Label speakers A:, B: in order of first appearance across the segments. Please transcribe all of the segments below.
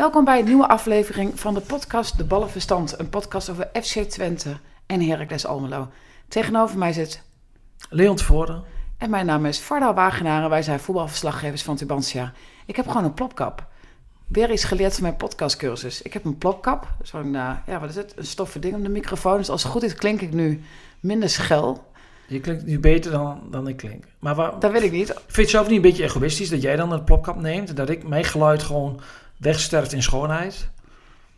A: Welkom bij een nieuwe aflevering van de podcast De Ballenverstand. Een podcast over FC Twente en Heracles Almelo. Tegenover mij zit...
B: Leon Tevoren.
A: En mijn naam is Varda Wagenaar en wij zijn voetbalverslaggevers van Tubantia. Ik heb gewoon een plopkap. Weer iets geleerd van mijn podcastcursus. Ik heb een plopkap. Zo'n, uh, ja, wat is het? Een stoffen ding om de microfoon. Dus als het goed is klink ik nu minder schel.
B: Je klinkt nu beter dan, dan ik klink. Maar waar,
A: dat weet ik niet.
B: Vind je zelf niet een beetje egoïstisch dat jij dan een plopkap neemt? Dat ik mijn geluid gewoon wegsterft in schoonheid?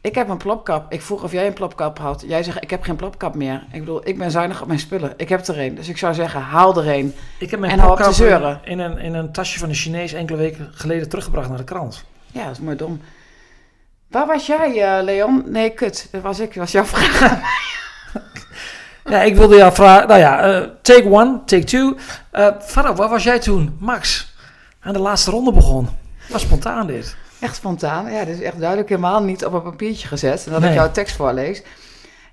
A: Ik heb een plopkap. Ik vroeg of jij een plopkap had. Jij zegt, ik heb geen plopkap meer. Ik bedoel, ik ben zuinig op mijn spullen. Ik heb er een. Dus ik zou zeggen, haal er een.
B: Ik heb mijn
A: en
B: plopkap
A: zeuren.
B: in, een, in een tasje van de Chinees enkele weken geleden teruggebracht naar de krant.
A: Ja, dat is mooi dom. Waar was jij, eh, Leon? Nee, kut. Dat was ik. Dat was jouw vraag.
B: Ja, ik wilde jou vragen. Nou ja, eh, take one, take two. Eh Farah, waar was jij toen Max aan de laatste ronde begon? Was spontaan dit.
A: Echt spontaan. Ja, dit is echt duidelijk helemaal niet op een papiertje gezet. En dat ik jouw tekst voorlees.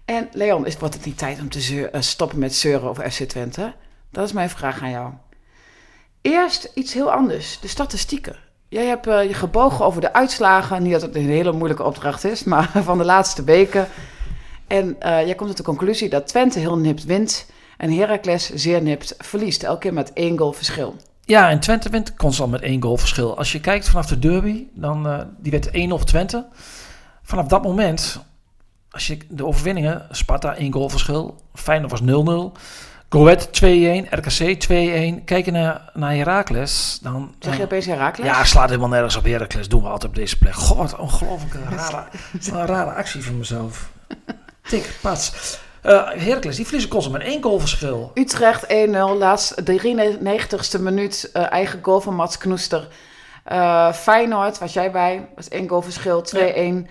A: En Leon, is, wordt het niet tijd om te zeur- eh, stoppen met zeuren over FC Twente? Dat is mijn vraag aan jou. Eerst iets heel anders. De statistieken. Jij hebt eh, je gebogen over de uitslagen. Niet dat het een hele moeilijke opdracht is, maar van de laatste weken. En eh, jij komt tot de conclusie dat Twente heel nipt wint. En Heracles zeer nipt verliest. Elke keer met één goal verschil.
B: Ja, en Twente wint constant met één goal verschil. Als je kijkt vanaf de derby, dan, eh, die werd 1-0 Twente. Vanaf dat moment, als je de overwinningen, Sparta 1 goal verschil, Feyenoord was 0-0. Go Ahead 2-1, RKC 2-1. Kijken naar, naar Heracles, dan...
A: Zeg je opeens Heracles?
B: Ja, slaat helemaal nergens op Heracles. Doen we altijd op deze plek. God, wat een ongelooflijke rare, een rare actie van mezelf. Tik, pats. Heracles, die verliezen constant met één goal verschil.
A: Utrecht 1-0, laatst 93ste minuut, eh, eigen goal van Mats Knoester. Eh Feyenoord, was jij bij, was één goal verschil, 2-1.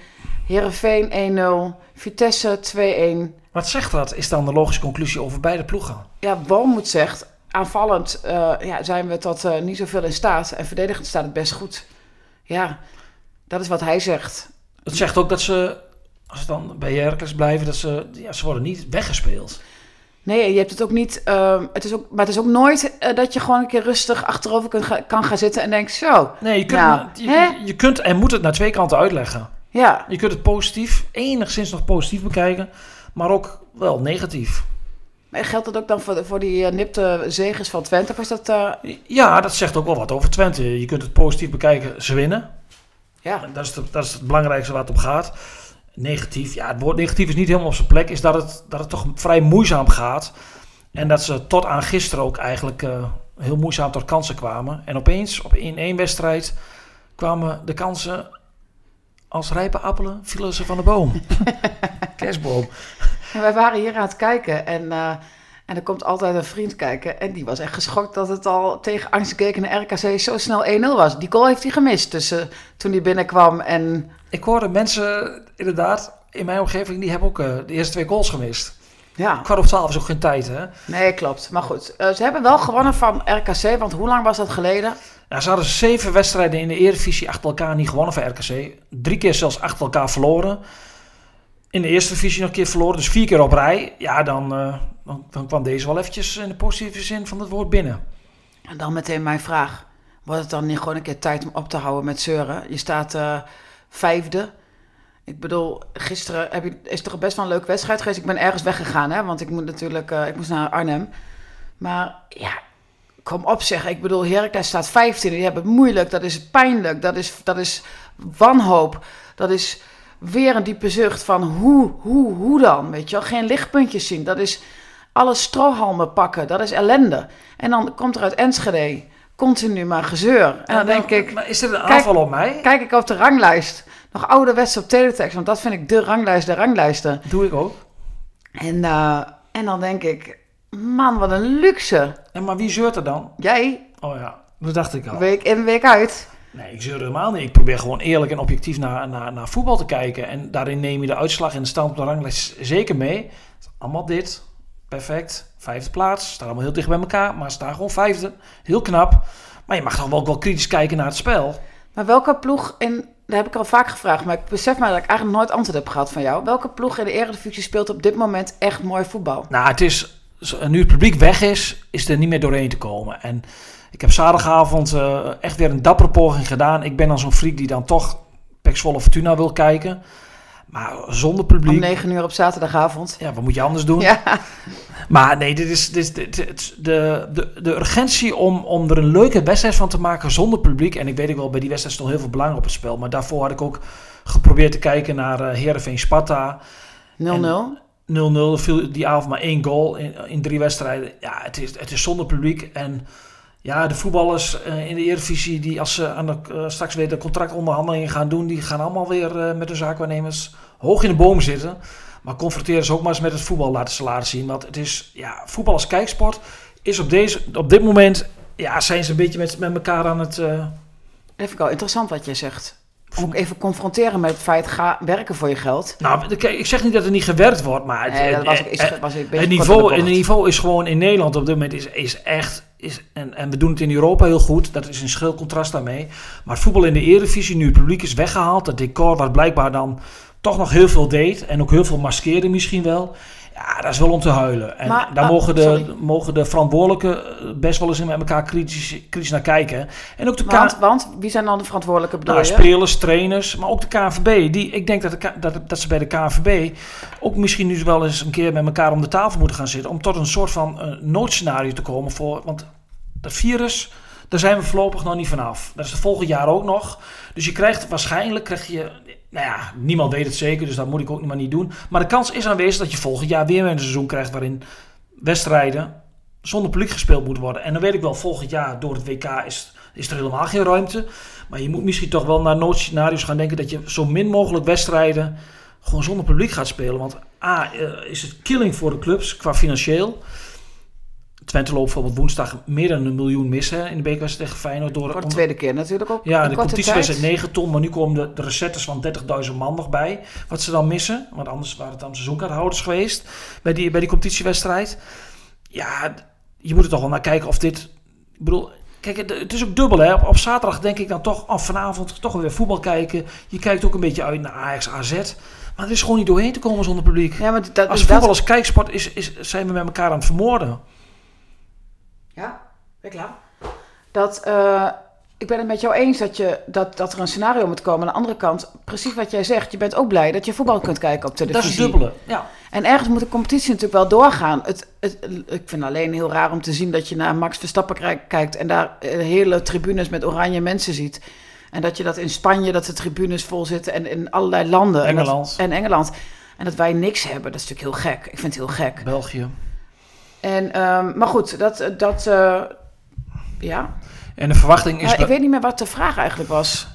A: Heerenveen 1-0, Vitesse 2-1.
B: Wat zegt dat? Is dan de logische conclusie over beide ploegen?
A: Ja, Walmoed zegt, aanvallend ja, zijn we tot niet zoveel in staat. En verdedigend staat het best goed. Ja, dat is wat hij zegt.
B: Het zegt ook dat ze, als ze dan bij Heracles blijven, dat ze, ja, ze worden niet weggespeeld.
A: Nee, je hebt het ook niet. ehm, het is ook, maar het is ook nooit eh, dat je gewoon een keer rustig achterover kunt ga- kan gaan zitten en denkt: zo.
B: Nee, je kunt,
A: Nou,
B: je, je kunt en moet het naar twee kanten uitleggen.
A: Ja,
B: Je kunt het positief, enigszins nog positief bekijken, maar ook wel negatief.
A: Maar geldt dat ook dan voor, voor die eh, nipte zegers van Twente? Of is dat... eh,
B: Ja, dat zegt ook wel wat over Twente. Je kunt het positief bekijken, ze winnen.
A: ja,
B: Dat is, het, dat is het belangrijkste waar het om gaat. Negatief, ja, het woord negatief is niet helemaal op zijn plek. Is dat het, dat het toch vrij moeizaam gaat. En dat ze tot aan gisteren ook eigenlijk eh, heel moeizaam tot kansen kwamen. En opeens, op in één wedstrijd, kwamen de kansen als rijpe appelen, vielen ze van de boom. Kerstboom.
A: en wij waren hier aan het kijken en, eh, en er komt altijd een vriend kijken. En die was echt geschokt dat het al tegen angstgekende RKC zo snel 1-0 was. Die goal heeft hij gemist tussen, toen hij binnenkwam en...
B: Ik hoorde mensen, inderdaad, in mijn omgeving, die hebben ook eh, de eerste twee goals gemist.
A: Ja,
B: Kwart over twaalf is ook geen tijd, hè?
A: nee, klopt. Maar goed, eh, ze hebben wel gewonnen van RKC, want hoe lang was dat geleden?
B: Ja, ze hadden zeven wedstrijden in de Eredivisie achter elkaar niet gewonnen van RKC. Drie keer zelfs achter elkaar verloren. In de eerste divisie nog een keer verloren, dus vier keer op rij. Ja, dan, eh, dan, kwam deze wel eventjes in de positieve zin van het woord binnen.
A: En dan meteen mijn vraag. Wordt het dan niet gewoon een keer tijd om op te houden met zeuren? Je staat eh, vijfde. Ik bedoel, gisteren heb je, is toch best wel een leuke wedstrijd geweest. Ik ben ergens weggegaan, hè, want ik moet natuurlijk eh, ik moest naar Arnhem. Maar ja, kom op zeg. Ik bedoel, Heracles staat 15. Die hebben het moeilijk. Dat is pijnlijk. Dat is, dat is wanhoop. Dat is weer een diepe zucht van hoe, hoe, hoe dan? Weet je wel? Geen lichtpuntjes zien. Dat is alle strohalmen pakken. Dat is ellende. En dan komt er uit Enschede continu maar gezeur. En dan denk ik,
B: Maar is dit een
A: Kijk-
B: aanval op mij?
A: kijk ik op de ranglijst. Nog ouderwets op teletext, want dat vind ik de ranglijst, de ranglijsten.
B: Doe ik ook.
A: En, eh, en dan denk ik, man, wat een luxe.
B: En maar wie zeurt er dan?
A: Jij,
B: Oh ja, dat dacht ik al.
A: week in, week uit.
B: Nee, ik zeur helemaal niet. Ik probeer gewoon eerlijk en objectief naar, naar, naar voetbal te kijken. En daarin neem je de uitslag en de stand op de ranglijst zeker mee. Allemaal dit. Perfect. Vijfde plaats. Staan allemaal heel dicht bij elkaar. Maar staan gewoon vijfde. Heel knap. Maar je mag toch wel, ook wel kritisch kijken naar het spel.
A: Maar welke ploeg in... Dat heb ik al vaak gevraagd, maar ik besef maar dat ik eigenlijk nooit antwoord heb gehad van jou. Welke ploeg in de Eredivisie speelt op dit moment echt mooi voetbal?
B: Nou, het is... Nu het publiek weg is, is er niet meer doorheen te komen. En ik heb zaterdagavond uh, echt weer een dappere poging gedaan. Ik ben dan zo'n freak die dan toch Pek Zwolle Fortuna wil kijken. Maar zonder publiek... Om
A: 9 uur op zaterdagavond.
B: Ja, wat moet je anders doen? Ja. Maar nee, dit is, dit, dit, dit, de, de, de urgentie om, om er een leuke wedstrijd van te maken zonder publiek. En ik weet ook wel, bij die wedstrijd stond heel veel belang op het spel. Maar daarvoor had ik ook geprobeerd te kijken naar uh, Heerenveen Sparta.
A: 0-0. 0-0,
B: viel die avond maar één goal in, in drie wedstrijden. Ja, het is, het is zonder publiek. En ja, de voetballers uh, in de Eredivisie die als ze aan de, uh, straks weer de contractonderhandelingen gaan doen, die gaan allemaal weer uh, met de zaakwaarnemers hoog in de boom zitten. Maar confronteren ze ook maar eens met het voetbal, laten ze laten zien. Want het is, ja, voetbal als kijksport is op, deze, op dit moment, ja, zijn ze een beetje met, met elkaar aan het...
A: Even wel interessant wat jij zegt. Ook even confronteren met het feit, ga werken voor je geld.
B: Nou, ik zeg niet dat er niet gewerkt wordt, maar het,
A: nee, dat was, is, was
B: het, niveau, het niveau is gewoon in Nederland op dit moment is, is echt is, en, en we doen het in Europa heel goed, dat is een schil contrast daarmee. Maar voetbal in de Eredivisie, nu het publiek is weggehaald, het decor wat blijkbaar dan toch nog heel veel deed en ook heel veel maskeerde misschien wel. Ja, dat is wel om te huilen. En daar ah, mogen, de, mogen de verantwoordelijken best wel eens met elkaar kritisch, kritisch naar kijken. En ook de
A: want, want wie zijn dan de verantwoordelijke bedoel
B: nou, Spelers, trainers, maar ook de KNVB. Die, ik denk dat, de, dat, dat ze bij de KNVB ook misschien nu wel eens een keer met elkaar om de tafel moeten gaan zitten. Om tot een soort van uh, noodscenario te komen voor... Want dat virus, daar zijn we voorlopig nog niet vanaf. Dat is het volgend jaar ook nog. Dus je krijgt waarschijnlijk, krijg je, nou ja, niemand weet het zeker, dus dat moet ik ook maar niet doen. Maar de kans is aanwezig dat je volgend jaar weer een seizoen krijgt waarin wedstrijden zonder publiek gespeeld moeten worden. En dan weet ik wel, volgend jaar door het WK is, is er helemaal geen ruimte. Maar je moet misschien toch wel naar noodscenario's gaan denken dat je zo min mogelijk wedstrijden gewoon zonder publiek gaat spelen. Want A, eh, is het killing voor de clubs qua financieel. Twente loopt bijvoorbeeld woensdag meer dan een miljoen missen in de bekerwedstrijd tegen Feyenoord. Door,
A: Voor de tweede keer natuurlijk ook.
B: Ja, de competitiewedstrijd 9 ton, maar nu komen de, de recettes van 30.000 man nog bij. Wat ze dan missen, want anders waren het dan seizoenkaarthouders geweest bij die, bij die competitiewedstrijd. Ja, je moet er toch wel naar kijken of dit... Ik bedoel, Kijk, het is ook dubbel. Hè? Op, zaterdag denk ik dan toch, oh, vanavond toch weer voetbal kijken. Je kijkt ook een beetje uit naar Ajax AZ. Maar er is gewoon niet doorheen te komen zonder publiek. Ja, maar dat, als voetbal als kijksport is, is, zijn we met elkaar aan het vermoorden.
A: Ja, ben klaar? Dat, uh, ik ben het met jou eens dat, je, dat, dat er een scenario moet komen. Aan de andere kant, precies wat jij zegt, je bent ook blij dat je voetbal kunt kijken op televisie.
B: Dat is dubbele, ja.
A: En ergens moet de competitie natuurlijk wel doorgaan. Het, het, ik vind alleen heel raar om te zien dat je naar Max Verstappen kijkt en daar eh, hele tribunes met oranje mensen ziet. En dat je dat in Spanje, dat de tribunes vol zitten en in allerlei landen.
B: Engeland.
A: En, en Engeland. En dat wij niks hebben, dat is natuurlijk heel gek. Ik vind het heel gek.
B: België.
A: En, um, maar goed, dat, dat uh, ja.
B: En de verwachting is...
A: Ik weet niet meer wat de vraag eigenlijk was.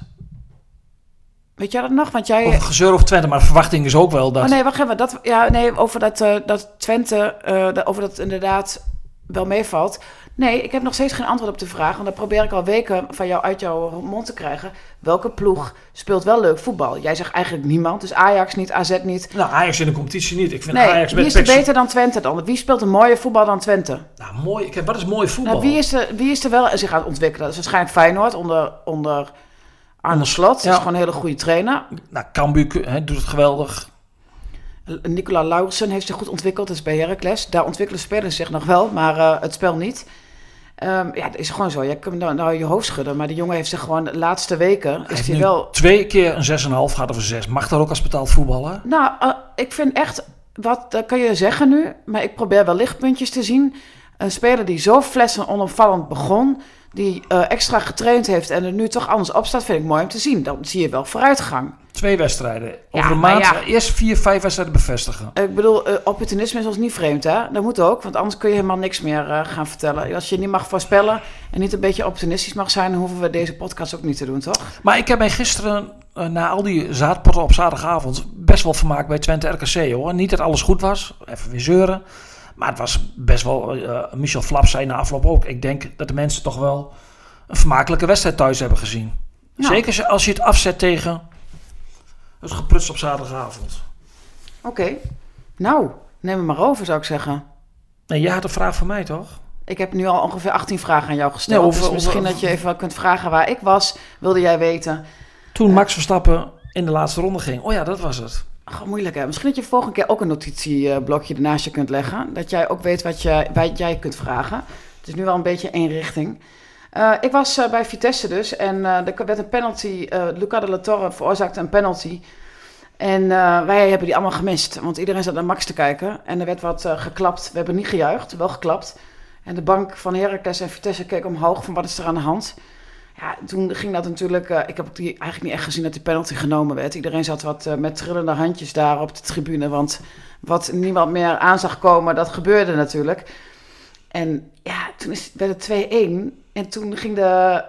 A: Weet jij dat nog? Want jij...
B: Over gezeur of Twente, maar de verwachting is ook wel dat...
A: Oh nee, wacht even. Dat, ja, nee, over dat, uh, dat Twente, uh, over dat inderdaad wel meevalt. Nee, ik heb nog steeds geen antwoord op de vraag. En dat probeer ik al weken van jou uit jouw mond te krijgen. Welke ploeg speelt wel leuk voetbal? Jij zegt eigenlijk niemand. Dus Ajax niet, AZ niet.
B: Nou, Ajax in de competitie niet. Ik vind nee, Ajax
A: wie is er beter dan Twente dan? Wie speelt een mooie voetbal dan Twente?
B: Nou, mooi. Kijk, wat is mooi voetbal?
A: Nou, wie, is er, wie is er wel zich aan het ontwikkelen? Dat is waarschijnlijk Feyenoord onder, onder Arne Slot. Dat is gewoon een hele goede trainer.
B: Nou, Cambuur doet het geweldig.
A: Nicola Laurensen heeft zich goed ontwikkeld. Dat is bij Heracles. Daar ontwikkelen spelers zich nog wel, maar uh, het spel niet. Um, ja, dat is gewoon zo. Je kunt nou, nou je hoofd schudden. Maar de jongen heeft zich gewoon de laatste weken...
B: Is hij wel... twee keer een 6,5 gaat over 6. Mag dat ook als betaald voetballen?
A: Nou, uh, ik vind echt... Wat dat kan je zeggen nu. Maar ik probeer wel lichtpuntjes te zien. Een speler die zo flessen onopvallend begon die uh, extra getraind heeft en er nu toch anders op staat, vind ik mooi om te zien. Dan zie je wel vooruitgang.
B: Twee wedstrijden. Over een maand ja. eerst vier, vijf wedstrijden bevestigen.
A: Ik bedoel, uh, opportunisme is ons niet vreemd, hè? Dat moet ook, want anders kun je helemaal niks meer uh, gaan vertellen. Als je niet mag voorspellen en niet een beetje opportunistisch mag zijn, dan hoeven we deze podcast ook niet te doen, toch?
B: Maar ik heb mij gisteren, na al die zaadpotten op zaterdagavond, best wel vermaakt bij Twente RKC, hoor. Niet dat alles goed was, even weer zeuren. Maar het was best wel, uh, Michel Flap zei na afloop ook, ik denk dat de mensen toch wel een vermakelijke wedstrijd thuis hebben gezien.
A: Nou.
B: Zeker als je het afzet tegen het gepruts op zaterdagavond.
A: Oké. Nou, neem hem maar over, zou ik zeggen.
B: Nee, jij had een vraag voor mij, toch?
A: Ik heb nu al ongeveer 18 vragen aan jou gesteld.
B: Nee, over-
A: dus misschien
B: over-
A: dat je even kunt vragen waar ik was. Wilde jij weten?
B: Toen Max Verstappen in de laatste ronde ging. Oh ja, dat was het.
A: Ach, moeilijk hè. Misschien dat je volgende keer ook een notitieblokje ernaast je kunt leggen. Dat jij ook weet wat, je, wat jij kunt vragen. Het is nu wel een beetje één richting. Eh, ik was eh, bij Vitesse dus. En eh, er werd een penalty. Luca de la Torre veroorzaakte een penalty. En wij hebben die allemaal gemist. Want iedereen zat naar Max te kijken. En er werd wat geklapt. We hebben niet gejuicht, wel geklapt. En de bank van Heracles en Vitesse keek omhoog van wat is er aan de hand. Ja, toen ging dat natuurlijk... eh, ik heb ook die, eigenlijk niet echt gezien dat die penalty genomen werd. Iedereen zat wat eh, met trillende handjes daar op de tribune. Want wat niemand meer aan zag komen, dat gebeurde natuurlijk. En ja, toen is, werd het 2-1. En toen ging de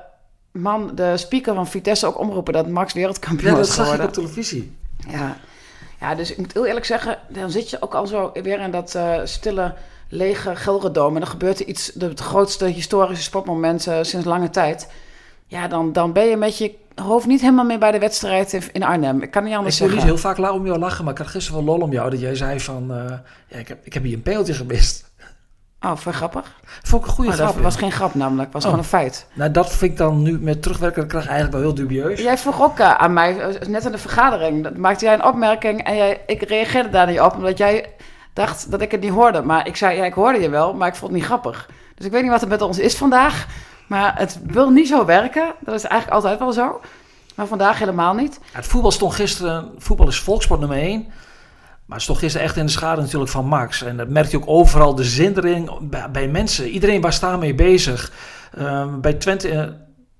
A: man, de speaker van Vitesse ook omroepen dat Max wereldkampioen was geworden.
B: televisie.
A: Ja. ja, dus ik moet heel eerlijk zeggen, dan zit je ook al zo weer in dat eh, stille, lege Gelredome. En dan gebeurt er iets, het grootste historische sportmoment sinds lange tijd. Ja, dan, dan ben je met je hoofd niet helemaal meer bij de wedstrijd in, Arnhem. Ik kan niet
B: Ik
A: anders
B: wil niet
A: zeggen.
B: heel vaak om jou lachen, maar ik had gisteren wel lol om jou. Dat jij zei van, eh, ja, ik heb, ik heb hier een peeltje gemist.
A: Oh, vond je grappig?
B: Vond ik een goede
A: Oh, dat
B: grap.
A: was geen grap namelijk, was
B: Oh.
A: gewoon een feit.
B: Nou, dat vind ik dan nu met terugwerkende kracht eigenlijk wel heel dubieus.
A: Jij vroeg ook eh, aan mij, eh, net in de vergadering, dat maakte jij een opmerking en jij, ik reageerde daar niet op, omdat jij dacht dat ik het niet hoorde. Maar ik zei, ja, ik hoorde je wel, maar ik vond het niet grappig. Dus ik weet niet wat er met ons is vandaag, maar het wil niet zo werken. Dat is eigenlijk altijd wel zo. Maar vandaag helemaal niet.
B: Het voetbal stond gisteren, voetbal is volkssport nummer 1. Maar het stond gisteren echt in de schade natuurlijk van Max. En dat merkte je ook overal, de zindering bij, mensen. Iedereen was daarmee bezig. Ehm, bij Twente, eh,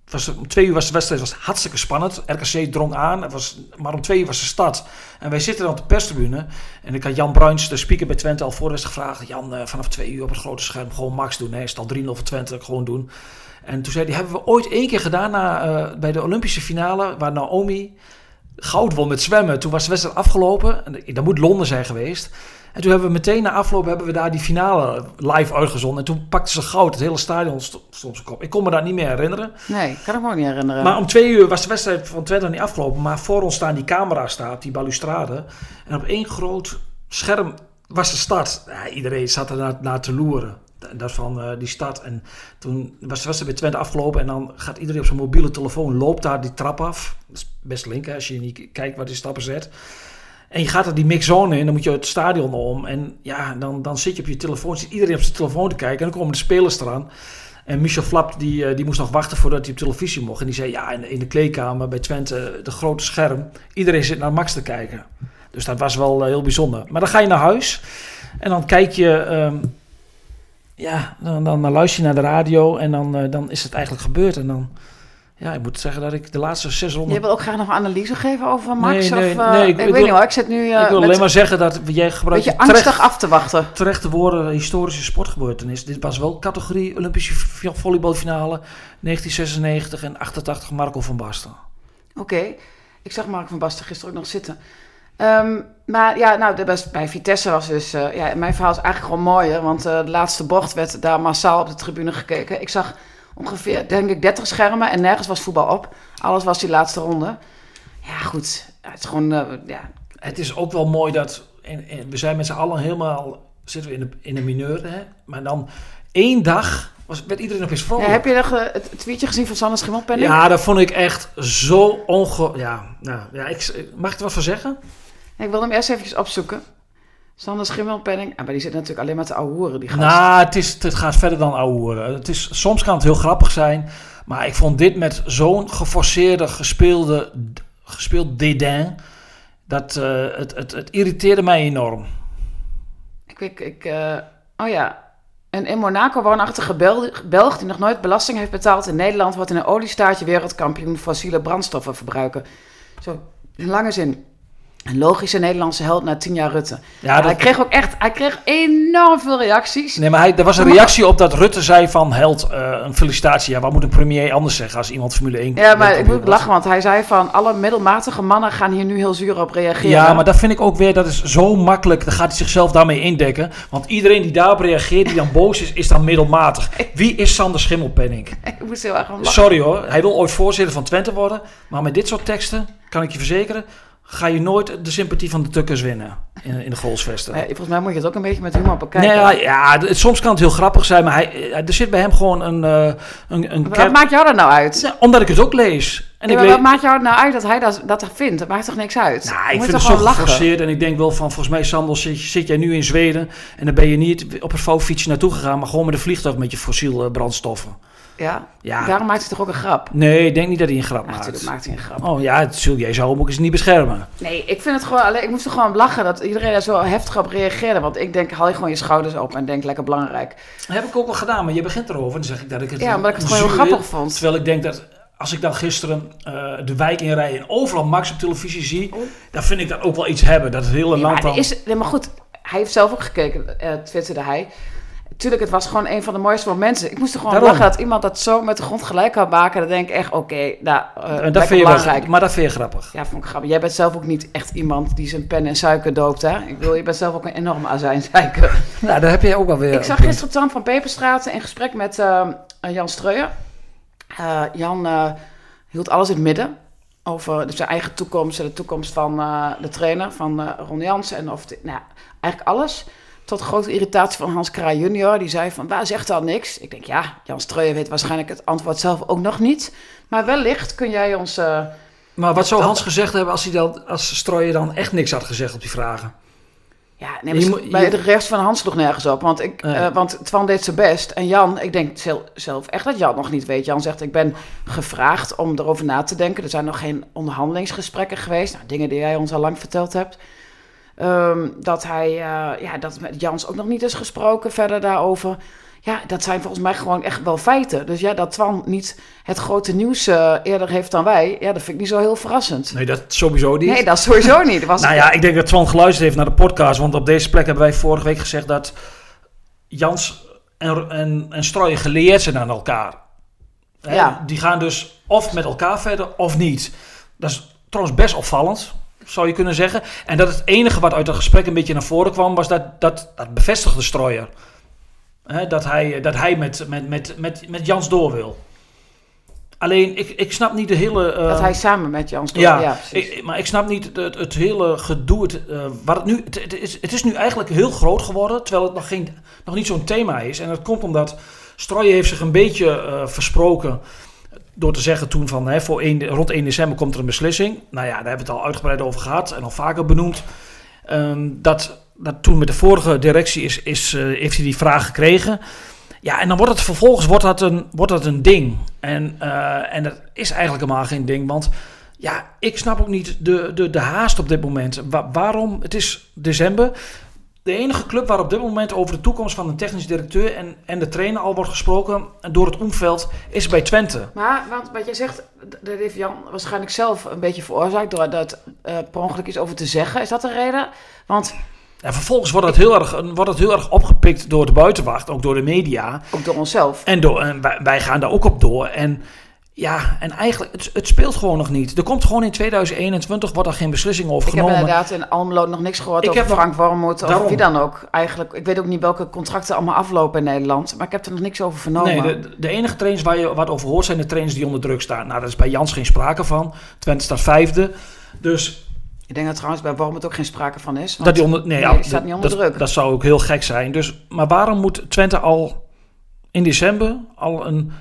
B: was, om twee uur was de wedstrijd was hartstikke spannend. RKC drong aan, het was, maar om twee uur was de start. En wij zitten dan op de perstribune. En ik had Jan Bruins, de speaker bij Twente, al voor de gevraagd. Jan, eh, vanaf twee uur op het grote scherm gewoon Max doen. Nee, is al 3-0 voor Twente, gewoon doen. En toen zei hij, hebben we ooit één keer gedaan na, eh, bij de Olympische finale, waar Naomi goud won met zwemmen. Toen was de wedstrijd afgelopen. En dat moet Londen zijn geweest. En toen hebben we meteen na afloop hebben we daar die finale live uitgezonden. En toen pakten ze goud. Het hele stadion sto- stond op zijn kop. Ik kon me dat niet meer herinneren.
A: Nee, kan ik me ook niet herinneren.
B: Maar om twee uur was de wedstrijd van Twente niet afgelopen. Maar voor ons staan die camera's staat, die balustrade. En op één groot scherm was de start. Ja, iedereen zat er naar, naar te loeren. Dat van eh, die start. En toen was de bij Twente afgelopen. En dan gaat iedereen op zijn mobiele telefoon, loopt daar die trap af. Dat is best link als je niet kijkt waar die stappen zet. En je gaat er die mixzone in, dan moet je het stadion om. En ja, dan, dan zit je op je telefoon, zit iedereen op zijn telefoon te kijken. En dan komen de spelers eraan. En Michel Flap, die, eh, die moest nog wachten voordat hij op televisie mocht. En die zei, ja, in de, kleedkamer bij Twente, de grote scherm. Iedereen zit naar Max te kijken. Dus dat was wel eh, heel bijzonder. Maar dan ga je naar huis. En dan kijk je... ehm, ja, dan, dan, luister je naar de radio. En dan, eh, dan is het eigenlijk gebeurd. En dan... Ja, ik moet zeggen dat ik de laatste zes ronden...
A: Je wil ook graag nog een analyse geven over Max?
B: Nee, nee,
A: of, eh,
B: nee, ik-
A: ik,
B: ik
A: weet
B: wil-
A: niet hoor, ik zit nu eh,
B: ik wil alleen maar zeggen dat jij gebruikt
A: beetje
B: je terecht,
A: angstig af te wachten.
B: terechte woorden historische sportgebeurtenis. Dit was wel categorie Olympische volleybalfinale 1996 en 88 Marco van Basten.
A: Oké, ik zag Mark van Basten gisteren ook nog zitten. Ehm, maar ja, nou, de best, bij Vitesse was dus... eh, ja, mijn verhaal is eigenlijk gewoon mooier. Want eh, de laatste bocht werd daar massaal op de tribune gekeken. Ik zag ongeveer, denk ik, 30 schermen en nergens was voetbal op. Alles was die laatste ronde. Ja, goed. Ja, het is gewoon... eh, ja.
B: Het is ook wel mooi dat en, en we zijn met z'n allen helemaal zitten we in de, in de mineur, hè? maar dan één dag was, werd iedereen opeens
A: Ja,
B: vrolijk.
A: heb je nog, het tweetje gezien van Sanne Schimmelpenning?
B: Ja, dat vond ik echt zo onge... Ja, nou, ja ik, mag ik er wat van zeggen?
A: Ik wil hem eerst eventjes opzoeken. Sander Schimmelpenning. Ah, maar die zit natuurlijk alleen maar te ouwehoeren, die gast.
B: Nou, het, is, het gaat verder dan ouwehoeren. Het is, soms kan het heel grappig zijn. Maar ik vond dit met zo'n geforceerde, gespeelde, gespeeld dédain. Dat, eh, het, het, het irriteerde mij enorm.
A: Ik, ik, ik eh, oh ja. Een in Monaco woonachtige Bel- Belg die nog nooit belasting heeft betaald in Nederland... wordt in een oliestaartje wereldkampioen fossiele brandstoffen verbruiken. Zo, in lange zin. Een logische Nederlandse held na tien jaar Rutte.
B: Ja, dat-
A: Hij kreeg ook echt, hij kreeg enorm veel reacties.
B: Nee, maar hij, er was een reactie op dat Rutte zei van held, eh, een felicitatie. Ja, wat moet een premier anders zeggen als iemand Formule 1
A: Ja, maar ik moet lachen, want hij zei van alle middelmatige mannen gaan hier nu heel zuur op reageren.
B: Ja, maar dat vind ik ook weer, dat is zo makkelijk. Dan gaat hij zichzelf daarmee indekken. Want iedereen die daarop reageert, die dan boos is, is dan middelmatig. Wie is Sander Schimmelpenning?
A: ik moest heel erg om lachen.
B: Sorry hoor, hij wil ooit voorzitter van Twente worden. Maar met dit soort teksten, kan ik je verzekeren, ga je nooit de sympathie van de tukkers winnen in, in de goalsvesten.
A: Volgens mij moet je het ook een beetje met humor bekijken.
B: Nee, ja, soms kan het heel grappig zijn, maar hij, eh, er zit bij hem gewoon een, eh een, een
A: Wat maakt jou er nou uit?
B: Ja, omdat ik het ook lees. En
A: Nee,
B: ik
A: maar
B: lees...
A: wat maakt jou nou uit dat hij dat, dat vindt? Dat maakt toch niks uit?
B: Nou, ik vind
A: toch
B: het zo geforceerd en ik denk wel van, volgens mij Sandel, zit, zit jij nu in Zweden en dan ben je niet op het vouwfietsje naartoe gegaan, maar gewoon met een vliegtuig met je fossiel eh, brandstoffen.
A: Ja?
B: Ja.
A: Daarom maakt hij toch ook een grap?
B: Nee, ik denk niet dat hij een grap
A: Ja,
B: maakt.
A: natuurlijk maakt hij een grap.
B: Oh ja, het zul, jij zou hem ook eens niet beschermen.
A: Nee, ik vind het gewoon... Alleen, ik moest er gewoon lachen dat iedereen daar zo heftig op reageerde. Want ik denk, haal je gewoon je schouders op en denk lekker belangrijk.
B: Dat heb ik ook wel gedaan, maar je begint erover en dan zeg ik dat ik het
A: Ja, omdat ik het gewoon heel grappig vond.
B: Terwijl ik denk dat als ik dan gisteren eh, de wijk inrij en overal Max op televisie zie, dan vind ik dat ook wel iets hebben. Dat het hele
A: Nee,
B: land
A: maar,
B: dan...
A: is, nee, maar goed, hij heeft zelf ook gekeken, eh twitterde hij. Tuurlijk, het was gewoon een van de mooiste momenten. Ik moest er gewoon om
B: Daarom.
A: lachen dat iemand dat zo met de grond gelijk kan maken. Dan denk ik echt, oké, nou,
B: dat vind je wel,
A: belangrijk.
B: maar dat vind je grappig.
A: Ja, vond ik grappig. Jij bent zelf ook niet echt iemand die zijn pen en suiker doopt, hè? Ik bedoel, je bent zelf ook een enorme azijnzeiker.
B: Nou, daar heb je ook wel weer...
A: Ik zag gisteren Tan van Peperstraat in gesprek met eh, Jan Streuer. Eh, Jan hield alles in het midden over dus zijn eigen toekomst en de toekomst van de trainer, van Ron Jans. En of nou, ja, eigenlijk alles. Tot grote irritatie van Hans Kraai junior. Die zei van, waar zegt al niks? Ik denk, ja, Jan Streuer weet waarschijnlijk het antwoord zelf ook nog niet. Maar wellicht kun jij ons... eh,
B: Maar wat zou Hans gezegd hebben als, hij dan, als Strooijer dan echt niks had gezegd op die vragen?
A: Ja, nee,
B: Je
A: bij de rest van Hans sloeg nergens op. Want, ik,
B: Nee.
A: eh, want Twan deed zijn best. En Jan, ik denk zel- zelf echt dat Jan nog niet weet. Jan zegt, ik ben gevraagd om erover na te denken. Er zijn nog geen onderhandelingsgesprekken geweest. Nou, dingen die jij ons al lang verteld hebt. Ehm, dat hij, eh, ja, dat met Jans ook nog niet is gesproken verder daarover. Ja, dat zijn volgens mij gewoon echt wel feiten. Dus ja, dat Twan niet het grote nieuws eh, eerder heeft dan wij. Ja, dat vind ik niet zo heel verrassend.
B: Nee, dat sowieso niet.
A: Nee, dat sowieso niet. Was
B: Nou ja, ik denk dat Twan geluisterd heeft naar de podcast. Want op deze plek hebben wij vorige week gezegd dat Jans en, en, en Strooijen geleerd zijn aan elkaar. Hè,
A: Ja.
B: Die gaan dus of met elkaar verder of niet. Dat is trouwens best opvallend, zou je kunnen zeggen. En dat het enige wat uit dat gesprek een beetje naar voren kwam, was dat, dat, dat bevestigde Strooijer. Hè, dat hij, dat hij met, met, met, met, met Jans door wil. Alleen, ik, ik snap niet de hele... eh,
A: dat hij samen met Jans door.
B: ja,
A: Ja, precies.
B: ik- maar ik snap niet het, het hele gedoe. Het, eh, waar het, nu, het, het is, het is nu eigenlijk heel groot geworden, terwijl het nog, geen, nog niet zo'n thema is. En dat komt omdat Strooijen heeft zich een beetje eh, versproken door te zeggen toen van hè, voor 1, rond 1 december komt er een beslissing. Nou ja, daar hebben we het al uitgebreid over gehad en al vaker benoemd. Ehm, dat, dat toen met de vorige directie is, is, eh, heeft hij die vraag gekregen. Ja, en dan wordt het vervolgens wordt dat een, wordt dat een ding. En, eh, en dat is eigenlijk helemaal geen ding. Want ja, ik snap ook niet de, de, de haast op dit moment. Wa- waarom? Het is december. De enige club waar op dit moment over de toekomst van de technisch directeur en, en de trainer al wordt gesproken door het omveld is bij Twente.
A: Maar want wat jij zegt, dat heeft Jan waarschijnlijk zelf een beetje veroorzaakt door dat eh per ongeluk iets over te zeggen. Is dat de reden? Want
B: En vervolgens wordt het heel erg, wordt het heel erg opgepikt door de buitenwacht, ook door de media.
A: ook door onszelf.
B: En, door, en wij, wij gaan daar ook op door. En ja, en eigenlijk, het, het speelt gewoon nog niet. Er komt gewoon in 2021, wordt er geen beslissing over
A: Ik heb
B: genomen.
A: inderdaad in Almelo nog niks gehoord
B: Ik
A: over
B: heb
A: Frank Wormoed of
B: Daarom.
A: wie dan ook. Eigenlijk, ik weet ook niet welke contracten allemaal aflopen in Nederland. Maar ik heb er nog niks over vernomen.
B: Nee, de, de enige trainers waar je wat over hoort zijn de trainers die onder druk staan. Nou, daar is bij Jans geen sprake van. Twente staat vijfde. Dus
A: Ik denk dat trouwens bij Wormoed ook geen sprake van is.
B: dat die onder, nee,
A: nee,
B: ja,
A: staat niet onder
B: dat,
A: druk.
B: Dat zou ook heel gek zijn. Dus, maar waarom moet Twente al in december al, een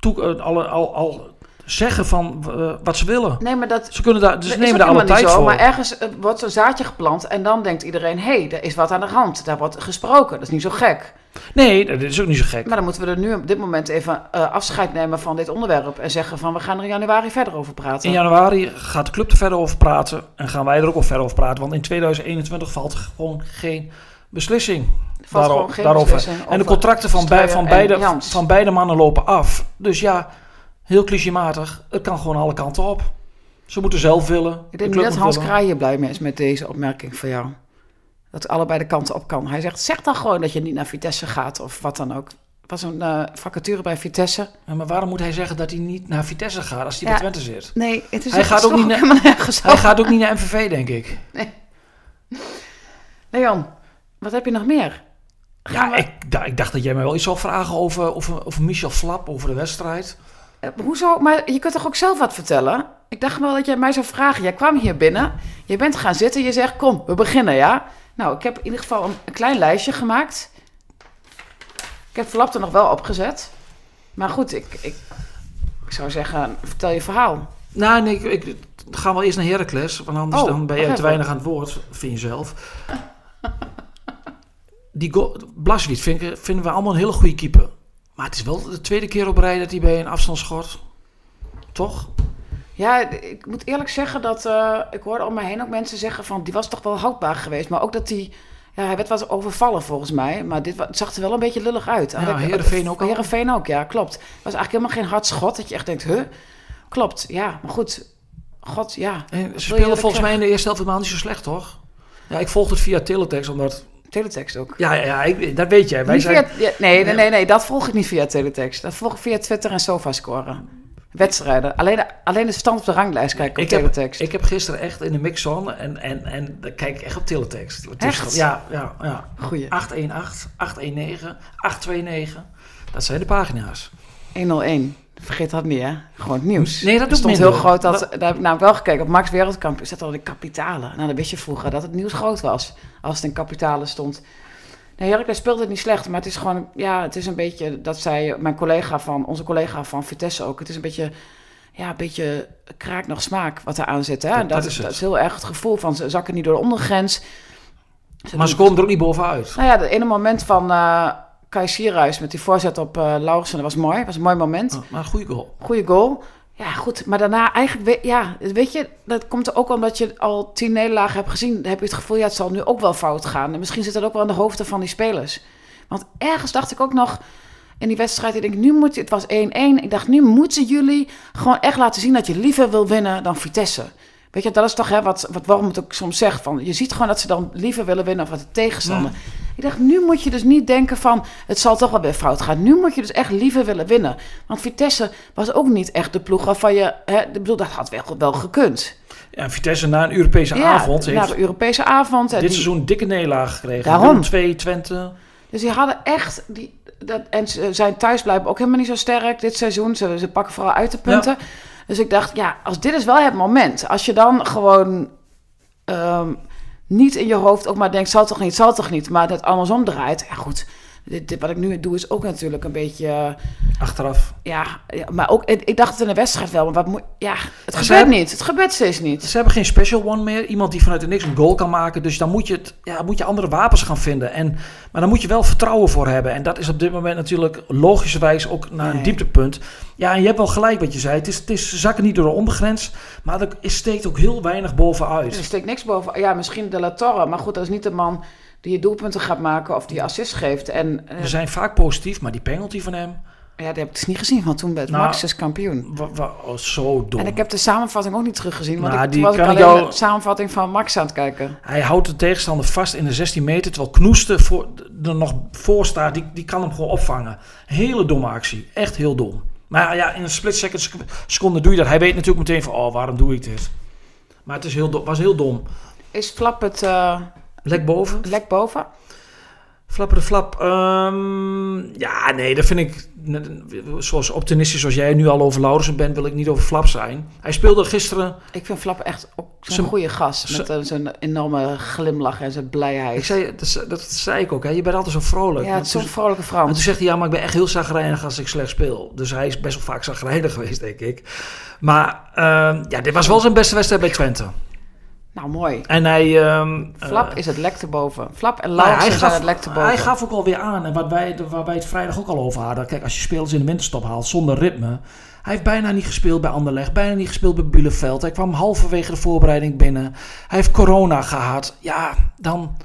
B: toe, eh, al, al, al zeggen van eh, wat ze willen?
A: Nee, maar dat,
B: Ze, kunnen daar,
A: is
B: nemen daar alle tijd
A: zo,
B: voor.
A: Maar ergens eh, wordt zo'n zaadje geplant en dan denkt iedereen... hé, hey, er is wat aan de hand. Daar wordt gesproken. Dat is niet zo gek.
B: Nee, dat is ook niet zo gek.
A: Maar dan moeten we er nu op dit moment even afscheid nemen van dit onderwerp. En zeggen van we gaan er in januari verder over praten.
B: In januari gaat de club er verder over praten. En gaan wij er ook al verder over praten. Want in 2021 valt er gewoon geen beslissing.
A: Valt
B: daaro-
A: gewoon geen
B: daarover. En de contracten van, bij, van, beide, van beide mannen lopen af. Dus ja, heel clichématig. Het kan gewoon alle kanten op. Ze moeten zelf willen.
A: Ik denk niet dat Hans Kraaij hier blij mee is met deze opmerking van jou. Dat allebei de kanten op kan. Hij zegt, zeg dan gewoon dat je niet naar Vitesse gaat of wat dan ook. Was een uh, vacature bij Vitesse.
B: Ja, maar waarom moet hij zeggen dat hij niet naar Vitesse gaat als hij ja, bij Twente zit?
A: Nee, het is
B: hij, gaat ook, niet naar, hij gaat ook niet naar MVV, denk ik.
A: Nee. Leon, wat heb je nog meer?
B: ja, ik, ik, dacht dat jij mij wel iets zou vragen over, over, over Michel Flap, over de wedstrijd.
A: Uh, hoezo? Maar je kunt toch ook zelf wat vertellen? Ik dacht wel dat jij mij zou vragen. Jij kwam hier binnen, je bent gaan zitten, je zegt kom, we beginnen, ja? Nou, ik heb in ieder geval een, klein lijstje gemaakt. Ik heb Flap er nog wel opgezet. Maar goed, ik, ik, ik zou zeggen, vertel je verhaal.
B: Nou, nee, ik, ik ga wel eerst naar Heracles, want anders oh, dan ben je te weinig aan het woord, vind je zelf. Die Blaswit vind vinden we allemaal een hele goede keeper. Maar het is wel de tweede keer op rij dat hij bij een afstandsschort. Toch?
A: Ja, ik moet eerlijk zeggen dat uh, ik hoorde om me heen ook mensen zeggen van die was toch wel houdbaar geweest. Maar ook dat hij, ja, hij werd wat overvallen volgens mij. Maar dit het zag er wel een beetje lullig uit.
B: Ja, Heerenveen ook
A: Heerenveen ook, ja, klopt. Het was eigenlijk helemaal geen hard schot dat je echt denkt, huh? Klopt, ja, maar goed. God, ja.
B: En ze speelden volgens mij in de eerste helft helemaal niet zo slecht, toch? Ja, ik volg het via teletext, omdat
A: Teletext ook.
B: Ja, ja, ik, dat weet jij. Wij zijn...
A: via, nee, nee, nee, nee, dat volg ik niet via teletext. Dat volg ik via Twitter en SofaScore. Wedstrijden. Alleen de, alleen de stand op de ranglijst kijken op
B: ik
A: teletext.
B: Heb, ik heb gisteren echt in de mixzone en, en, en dan kijk ik echt op teletext.
A: Echt?
B: Ja, ja, ja.
A: Goeie.
B: 818, 819, 829. Dat zijn de pagina's.
A: 101. Vergeet dat niet, hè? Gewoon het nieuws.
B: Nee, dat
A: is stond heel groot. Dat, daar heb ik nou wel gekeken. Op Max Wereldkamp zat al de kapitalen. Nou, dan wist je vroeger dat het nieuws groot was. Als het in kapitalen stond. Nee, Heracles speelt het niet slecht. Maar het is gewoon... Ja, het is een beetje... Dat zei mijn collega van... Onze collega van Vitesse ook. Het is een beetje... Ja, een beetje kraak nog smaak wat er aan zit. Hè? Dat, dat, is, dat is heel erg het gevoel van... Ze zakken niet door de ondergrens.
B: maar ze komen er ook niet bovenuit.
A: Nou ja, het ene moment van... Uh, Kai Sierhuis met die voorzet op uh, Laurensen. Dat was mooi. Dat was een mooi moment.
B: Oh, maar een goede goal.
A: Goede goal. Ja, goed. Maar daarna eigenlijk, ja, weet je, dat komt er ook omdat je al tien nederlagen hebt gezien. Heb je het gevoel, ja, het zal nu ook wel fout gaan. En misschien zit dat ook wel aan de hoofden van die spelers. Want ergens dacht ik ook nog in die wedstrijd, ik denk, nu moet je, het was 1-1. Ik dacht, nu moeten jullie gewoon echt laten zien dat je liever wil winnen dan Vitesse. Weet je, dat is toch hè, wat, wat Warm het ook soms zegt. Van, je ziet gewoon dat ze dan liever willen winnen of wat de tegenstander. Ik dacht, nu moet je dus niet denken van... het zal toch wel weer fout gaan. Nu moet je dus echt liever willen winnen. Want Vitesse was ook niet echt de ploeg waarvan je... Hè, ik bedoel, dat had wel, wel gekund.
B: Ja, Vitesse na een Europese avond...
A: heeft na de Europese avond...
B: Dit seizoen dikke nederlaag gekregen. Daarom. 2, Twente...
A: Dus die hadden echt... Die, dat, en ze zijn thuis blijven ook helemaal niet zo sterk dit seizoen. Ze, ze pakken vooral uit de punten. Dus ik dacht, ja, als dit is wel het moment. Als je dan gewoon um, niet in je hoofd ook maar denkt, zal toch niet, zal toch niet. Maar dat andersom draait. Ja goed, dit, wat ik nu doe is ook natuurlijk een beetje...
B: Achteraf.
A: Ja, ja maar ook, ik dacht het in de wedstrijd wel, maar wat moet, ja, het gebeurt niet. Het gebeurt steeds niet.
B: Ze hebben geen special one meer. Iemand die vanuit de niks een goal kan maken. Dus dan moet je, het, ja, moet je andere wapens gaan vinden. En, maar dan moet je wel vertrouwen voor hebben. En dat is op dit moment natuurlijk logischerwijs ook naar een dieptepunt. Ja, en je hebt wel gelijk wat je zei. Het is, het is zakken niet door de onbegrens. Maar er steekt ook heel weinig bovenuit.
A: Er steekt niks boven. Ja, misschien de La Torre. Maar goed, dat is niet de man die je doelpunten gaat maken of die assist geeft. En,
B: uh, We zijn vaak positief, maar die penalty van hem...
A: Ja, die heb ik dus niet gezien, want toen werd nou, Max is kampioen.
B: Oh, zo dom.
A: En ik heb de samenvatting ook niet teruggezien, want nou, ik, die was ik alleen jou... de samenvatting van Max aan het kijken.
B: Hij houdt de tegenstander vast in de 16 meter, terwijl Knoeste voor, er nog voor staat. Die, die kan hem gewoon opvangen. Hele domme actie. Echt heel dom. Maar ja, in een split second seconde doe je dat. Hij weet natuurlijk meteen van, oh, waarom doe ik dit? Maar het is heel was heel dom.
A: Is Flap het... Uh,
B: lek boven?
A: Lek boven?
B: Flapper de flap. Um, ja, nee, dat vind ik... Zoals optimistisch als jij nu al over Laurensen bent, wil ik niet over Flap zijn. Hij speelde gisteren...
A: Ik vind Flap echt zo'n goede gast. Met zijn enorme glimlach en zijn blijheid.
B: Ik zei, dat, dat zei ik ook. Hè. Je bent altijd zo vrolijk.
A: Ja, het is zo'n vrolijke vrouw.
B: En toen zegt hij, ja, maar ik ben echt heel zagrijnig als ik slecht speel. Dus hij is best wel vaak zagrijnig geweest, denk ik. Maar uh, ja, dit was wel zijn beste wedstrijd bij Twente.
A: Nou, mooi.
B: En hij... Um,
A: Flap is het lek te boven. Flap en Laurens nou, zijn het lek te boven.
B: Hij gaf ook alweer aan, en wat wij, waar wij het vrijdag ook al over hadden. Kijk, als je spelers in de winterstop haalt zonder ritme... Hij heeft bijna niet gespeeld bij Anderlecht, bijna niet gespeeld bij Bielefeld. Hij kwam halverwege de voorbereiding binnen. Hij heeft corona gehad. Ja, dan,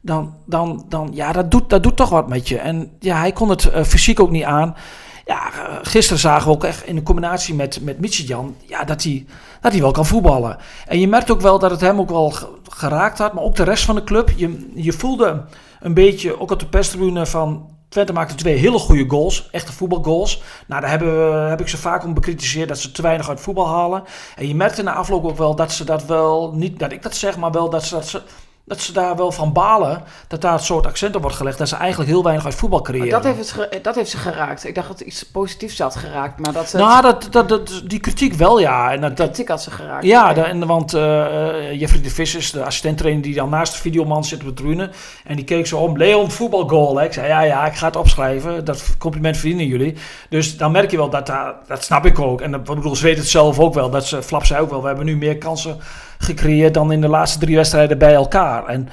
B: dan, dan, dan ja, dat doet, dat doet toch wat met je. En ja, hij kon het uh, fysiek ook niet aan. ja, eh, gisteren zagen we ook echt in de combinatie met, met Michigan, ja, dat hij dat hij wel kan voetballen. En je merkt ook wel dat het hem ook wel geraakt had, maar ook de rest van de club. Je, je voelde een beetje, ook op de perstribune van Twente maakte twee hele goede goals, echte voetbalgoals. Nou, daar hebben heb ik ze vaak om bekritiseerd dat ze te weinig uit voetbal halen. En je merkte na afloop ook wel dat ze dat wel, niet dat ik dat zeg, maar wel dat ze dat ze dat ze daar wel van balen dat daar het soort accent op wordt gelegd. Dat ze eigenlijk heel weinig uit voetbal creëren.
A: dat heeft, het dat heeft ze geraakt. Ik dacht dat het iets positiefs had geraakt. Maar dat
B: nou, dat, dat, dat, die kritiek wel, ja. En dat,
A: die kritiek had ze geraakt.
B: Ja, en, want uh, Jeffrey de Vissers, de assistenttrainer die dan naast de videoman zit op de tribune. En die keek zo om, Leon, voetbalgoal. Hè. Ik zei, ja, ja, ik ga het opschrijven. Dat compliment verdienen jullie. Dus dan merk je wel dat, dat snap ik ook. En ik bedoel, ze weten het zelf ook wel. Dat ze, Flap zei ook wel, we hebben nu meer kansen gecreëerd dan in de laatste drie wedstrijden bij elkaar. En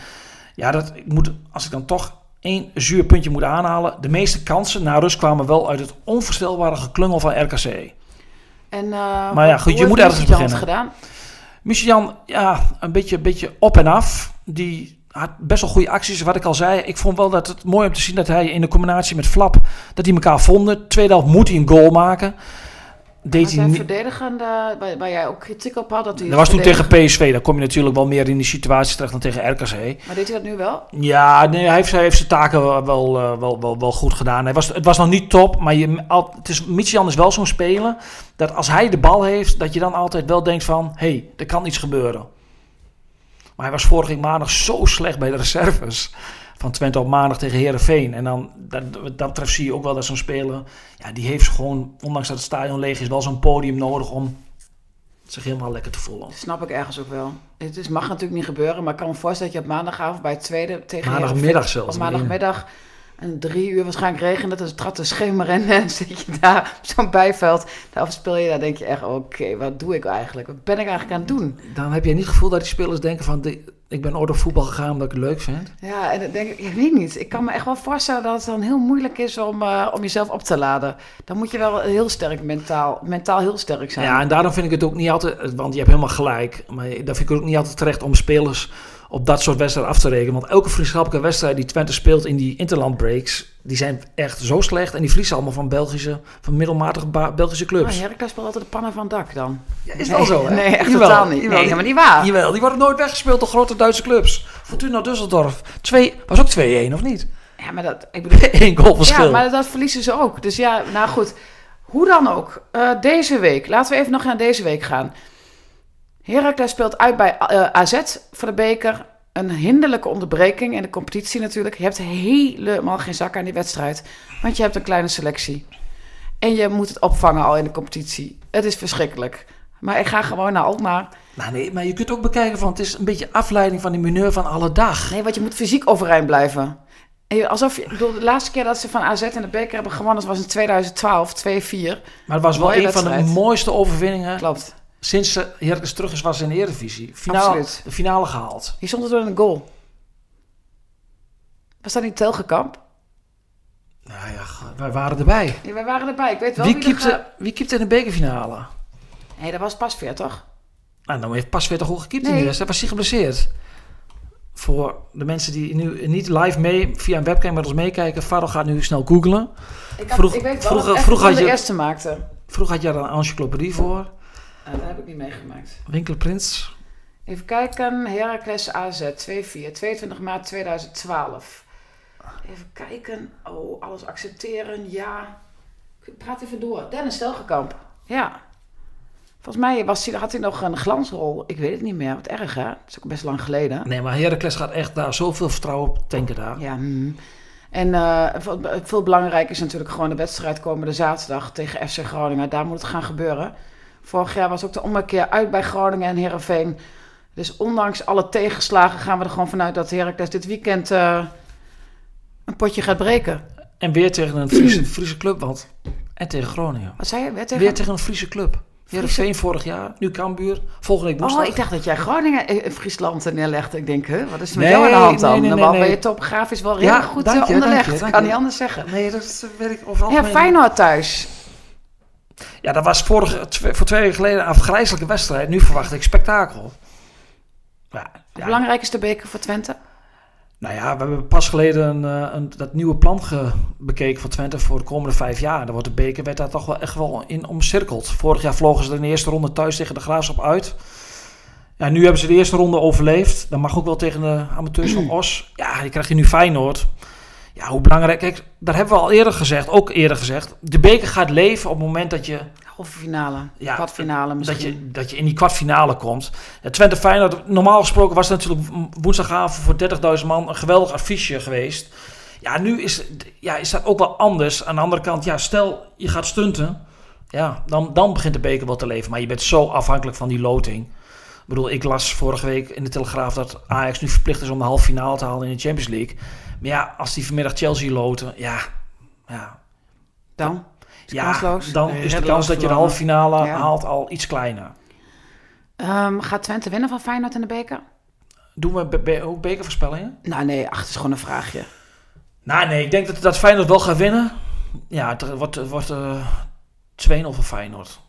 B: ja, dat ik moet, als ik dan toch één zuur puntje moet aanhalen. De meeste kansen na rust kwamen wel uit het onvoorstelbare geklungel van RKC.
A: En, uh,
B: maar ja, goed, je moet ergens beginnen.
A: gedaan?
B: Michian, ja, een beetje, beetje op en af. Die had best wel goede acties. Wat ik al zei, ik vond wel dat het mooi om te zien dat hij in de combinatie met Flap, dat die elkaar vonden. Tweede helft moet hij een goal maken
A: deed hij niet... verdedigende, waar, waar, jij ook kritiek op had? Dat, hij
B: dat was toen tegen PSV, daar kom je natuurlijk wel meer in die situatie terecht dan tegen RKC.
A: Maar deed hij dat nu wel?
B: Ja, nee, hij, heeft, hij heeft zijn taken wel, wel, wel, wel, wel goed gedaan. Hij was, het was nog niet top, maar je, het is, Michian is wel zo'n speler dat als hij de bal heeft, dat je dan altijd wel denkt van, hé, hey, er kan iets gebeuren. Maar hij was vorige maandag zo slecht bij de reserves van Twente op maandag tegen Herenveen. En dan, dat, dat betreft zie je ook wel dat zo'n speler, ja, die heeft gewoon, ondanks dat het stadion leeg is, wel zo'n podium nodig om zich helemaal lekker te voelen. Dat
A: snap ik ergens ook wel. Het is, mag natuurlijk niet gebeuren, maar ik kan me voorstellen dat je op maandagavond bij het tweede tegen
B: Maandagmiddag zelfs.
A: Op maandagmiddag en drie uur waarschijnlijk regende het, het trad de schemer en dan zit je daar op zo'n bijveld. Daar speel je, daar denk je echt, oké, wat doe ik eigenlijk? Wat ben ik eigenlijk aan het doen?
B: Dan heb je niet het gevoel dat die spelers denken van, ik ben ooit op voetbal gegaan omdat ik het leuk vind.
A: Ja, en dan denk ik, ik weet niet. Ik kan me echt wel voorstellen dat het dan heel moeilijk is om, uh, om jezelf op te laden. Dan moet je wel heel sterk mentaal, mentaal heel sterk zijn.
B: Ja, en daarom vind ik het ook niet altijd, want je hebt helemaal gelijk. Maar daar vind ik het ook niet altijd terecht om spelers op dat soort wedstrijden af te rekenen. Want elke vriendschappelijke wedstrijd die Twente speelt in die interland breaks, die zijn echt zo slecht. En die verliezen allemaal van Belgische, van middelmatige Belgische clubs.
A: Oh, Heracles speelt altijd de pannen van dak dan.
B: Ja, is wel zo, hè?
A: Nee, echt totaal niet. Jawel, nee, maar niet waar.
B: Jawel, die worden nooit weggespeeld door grote Duitse clubs. Fortuna Düsseldorf. Twee, was ook 2-1, of niet?
A: Ja, maar dat... Ik bedoel,
B: Eén goal verschil.
A: Ja, maar dat verliezen ze ook. Dus ja, nou goed. Hoe dan ook. Uh, deze week. Laten we even nog naar deze week gaan. Heracles speelt uit bij eh, AZ voor de beker een hinderlijke onderbreking in de competitie natuurlijk. Je hebt helemaal geen zak aan die wedstrijd, want je hebt een kleine selectie. En je moet het opvangen al in de competitie. Het is verschrikkelijk. Maar ik ga gewoon naar Alkmaar.
B: Nou nee, maar je kunt ook bekijken van het is een beetje afleiding van die mineur van alle dag.
A: Nee, want je moet fysiek overeind blijven. alsof je, bedoel, de laatste keer dat ze van AZ en de beker hebben gewonnen, dat was in 2012, 2-4. Maar
B: het was wel een van de mooiste overwinningen.
A: Klopt
B: sinds Heracles terug is, was in de Eredivisie. Finale, de finale gehaald.
A: Hier stond het door een goal. Was dat niet Telgekamp?
B: Nou ja, wij waren erbij.
A: Ja, wij waren erbij. Ik weet wel
B: wie, wie, keepte, wie keepte in de bekerfinale?
A: Nee, dat was Pasveer, toch?
B: Nou, dan heeft Pasveer toch goed gekiept nee. in de wedstrijd? Was hij geblesseerd? Voor de mensen die nu niet live mee via een webcam met ons meekijken, Faro gaat nu snel googlen.
A: Ik, had, vroeg, ik weet wel vroeg, vroeg had je, de eerste maakte.
B: Vroeg had je daar een encyclopedie voor.
A: Uh, dat heb ik niet meegemaakt.
B: Winkelprins.
A: Even kijken. Heracles AZ 2-4. 22 maart 2012. Even kijken. Oh, alles accepteren. Ja. Praat even door. Dennis Stelgekamp. Ja. Volgens mij was hij, had hij nog een glansrol. Ik weet het niet meer. Wat erg, hè? Dat is ook best lang geleden.
B: Nee, maar Heracles gaat echt daar zoveel vertrouwen op tanken daar.
A: Ja. Mm. En uh, veel belangrijker is natuurlijk gewoon de wedstrijd komende zaterdag tegen FC Groningen. Daar moet het gaan gebeuren. Vorig jaar was ook de ommekeer uit bij Groningen en Herenveen. Dus ondanks alle tegenslagen gaan we er gewoon vanuit dat Heracles dit weekend uh, een potje gaat breken.
B: En weer tegen een Friese, Friese club, want en tegen Groningen.
A: Wat zei je?
B: Weer tegen, weer tegen een Friese club. Heerenveen vorig jaar, nu Cambuur, volgende week woensdag.
A: Oh, ik dacht dat jij Groningen in Friesland neerlegde. Ik denk, hè, wat is er met jou aan de hand dan? Nee, nee, ben je topografisch wel heel goed je, onderlegd. Dank kan niet anders zeggen.
B: Nee, dat werkt overal.
A: Ja, Feyenoord thuis.
B: Ja, dat was vorige, voor twee weken geleden een afgrijzelijke wedstrijd. Nu verwacht ik spektakel.
A: Ja, ja. Belangrijk is de beker voor Twente?
B: Nou ja, we hebben pas geleden een, eh, een, dat nieuwe plan bekeken voor Twente voor de komende vijf jaar. Daar wordt de beker werd daar toch wel echt wel in omcirkeld. Vorig jaar vlogen ze in de eerste ronde thuis tegen de Graafschap uit. Ja, nu hebben ze de eerste ronde overleefd. Dan mag ook wel tegen de amateurs van Os. Ja, die krijg je nu Feyenoord. Ja, hoe belangrijk... Kijk, daar hebben we al eerder gezegd, ook eerder gezegd. De beker gaat leven op het moment dat je
A: Halve finale,
B: Ja,
A: kwartfinale
B: dat
A: misschien.
B: je, dat je in die kwartfinale komt. Ja, Twente Feyenoord, normaal gesproken was het natuurlijk woensdagavond voor 30.000 man een geweldig affiche geweest. Ja, nu is, ja, is dat ook wel anders. Aan de andere kant, ja, stel je gaat stunten. Ja, dan, dan begint de beker wel te leven. Maar je bent zo afhankelijk van die loting. Ik bedoel, ik las vorige week in de Telegraaf dat Ajax nu verplicht is om de halve finale te halen in de Champions League. Maar ja, als die vanmiddag Chelsea loten, ja, ja,
A: Dan? Is
B: ja
A: kansloos?
B: dan is de kans dat je de halve finale
A: Ja.
B: haalt al iets kleiner.
A: Ehm, gaat Twente winnen van Feyenoord in de beker?
B: Doen we be be ook bekervoorspellingen?
A: Nou nee, ach, het is gewoon een vraagje.
B: Nou nee, ik denk dat, dat Feyenoord wel gaat winnen. Ja, het wordt, wordt eh 2-0 voor Feyenoord.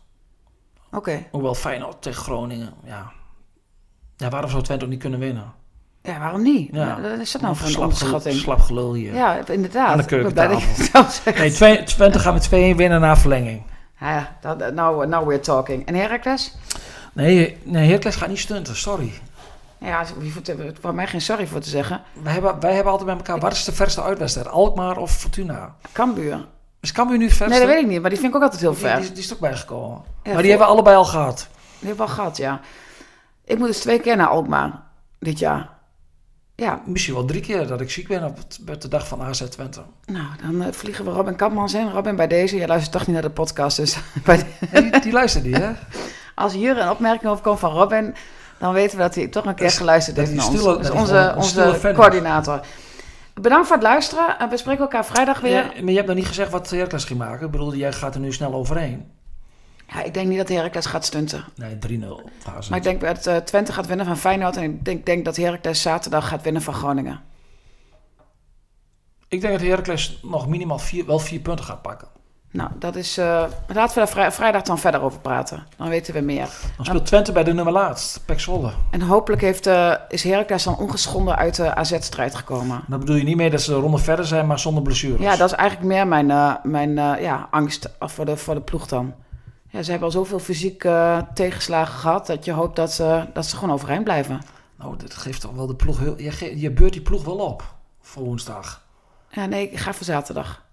A: Oké.
B: Hoewel Feyenoord tegen Groningen, ja. Ja, waarom zou Twente ook niet kunnen winnen?
A: Ja, waarom niet?
B: Ja.
A: Wat is dat nou voor een
B: slap,
A: onderschatting?
B: slap gelul hier.
A: Ja, inderdaad.
B: Aan de keukentafel. Nee, twee- Twente gaat met 2-1 winnen na verlenging.
A: Ja, dat, nou, now we're talking. En Heracles?
B: Nee, nee Heracles gaat niet stunten, sorry.
A: Ja, voor mij geen sorry voor te zeggen.
B: Wij hebben, wij hebben altijd bij elkaar, wat is de verste uitwedstrijd? Alkmaar of Fortuna?
A: Cambuur.
B: Is Cambuur nu verste?
A: Nee, dat weet ik niet, maar die vind ik ook altijd heel ver.
B: die, die is ook bijgekomen.
A: Ja,
B: maar
A: voor-
B: die hebben we allebei al gehad.
A: Die hebben we al gehad, ja. Ik moet dus twee keer naar Alkmaar dit jaar. Ja,
B: Misschien wel drie keer dat ik ziek ben op, het, op de dag van AZ Twente.
A: nou, dan eh, vliegen we Robin Kapmans in. Robin, bij deze, jij luistert toch niet naar de podcast, dus bij de-
B: Nee, die, die luistert niet, hè?
A: als hier een opmerking over komt van Robin, dan weten we dat hij toch een keer
B: is-
A: geluisterd heeft naar ons. Dus
B: dat
A: onze, onze coördinator. Bedankt voor het luisteren. en We spreken elkaar vrijdag weer.
B: Ja, maar je hebt nog niet gezegd wat Heracles ging maken. Ik bedoel, jij gaat er nu snel overheen.
A: Ja, ik denk niet dat Heracles gaat stunten.
B: Nee, 3-0. voor AZ.
A: Maar ik denk dat eh, Twente gaat winnen van Feyenoord. En ik denk, denk dat Heracles zaterdag gaat winnen van Groningen.
B: Ik denk dat Heracles nog minimaal vier, wel vier punten gaat pakken.
A: Nou, dat is... eh, laten we daar vrij- vrijdag dan verder over praten. Dan weten we meer.
B: Dan speelt Twente bij de nummer laatst, Pek Zwolle.
A: En hopelijk heeft, eh, is Heracles dan ongeschonden uit de AZ-strijd gekomen.
B: Dan bedoel je niet meer dat ze de ronde verder zijn, maar zonder blessures.
A: Ja, dat is eigenlijk meer mijn, mijn ja, angst voor de, voor de ploeg dan. Ja, ze hebben al zoveel fysiek eh, tegenslagen gehad... dat je hoopt dat ze, dat ze gewoon overeind blijven.
B: Nou, dit geeft toch wel de ploeg heel... Je, je beurt die ploeg wel op voor woensdag.
A: Ja, nee, ik ga voor zaterdag.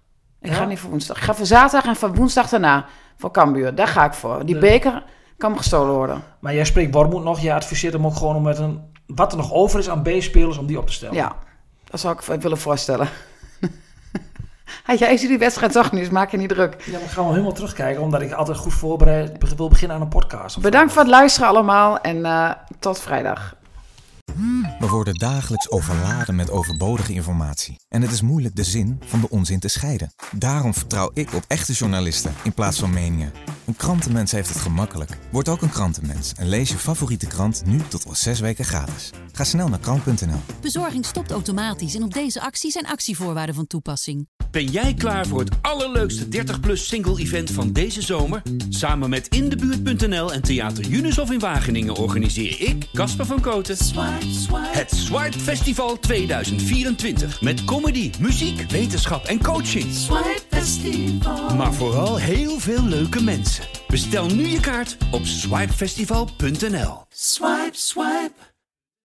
A: Ik
B: Ja?
A: ga niet voor woensdag. Ik ga voor zaterdag en voor woensdag daarna. Voor Cambuur. Daar ga ik voor. Die
B: De-
A: beker kan me gestolen worden.
B: Maar jij spreekt Wormoed nog. Jij adviseert hem ook gewoon om met een... Wat er nog over is aan B-spelers, om die op te stellen.
A: Ja, dat zou ik willen voorstellen. Hey, jij die wedstrijd toch niet, dus maak je niet druk.
B: Ja, maar ik ga wel helemaal terugkijken, omdat ik altijd goed voorbereid be- wil beginnen aan een podcast.
A: Bedankt voor het luisteren allemaal en eh, tot vrijdag.
C: We worden dagelijks overladen met overbodige informatie. En het is moeilijk de zin van de onzin te scheiden. Daarom vertrouw ik op echte journalisten in plaats van meningen. Een krantenmens heeft het gemakkelijk. Word ook een krantenmens en lees je favoriete krant nu tot wel zes weken gratis. Ga snel naar krant.nl.
D: Bezorging stopt automatisch en op deze actie zijn actievoorwaarden van toepassing.
E: Ben jij klaar voor het allerleukste 30-plus single-event van deze zomer? Samen met Indebuurt.nl en Theater Junushof in Wageningen organiseer ik, Casper van Koten, het Swipe Festival 2024. Met comedy, muziek, wetenschap en coaching. Maar vooral heel veel leuke mensen. Bestel nu je kaart op swipefestival.nl.
F: Swipe, swipe.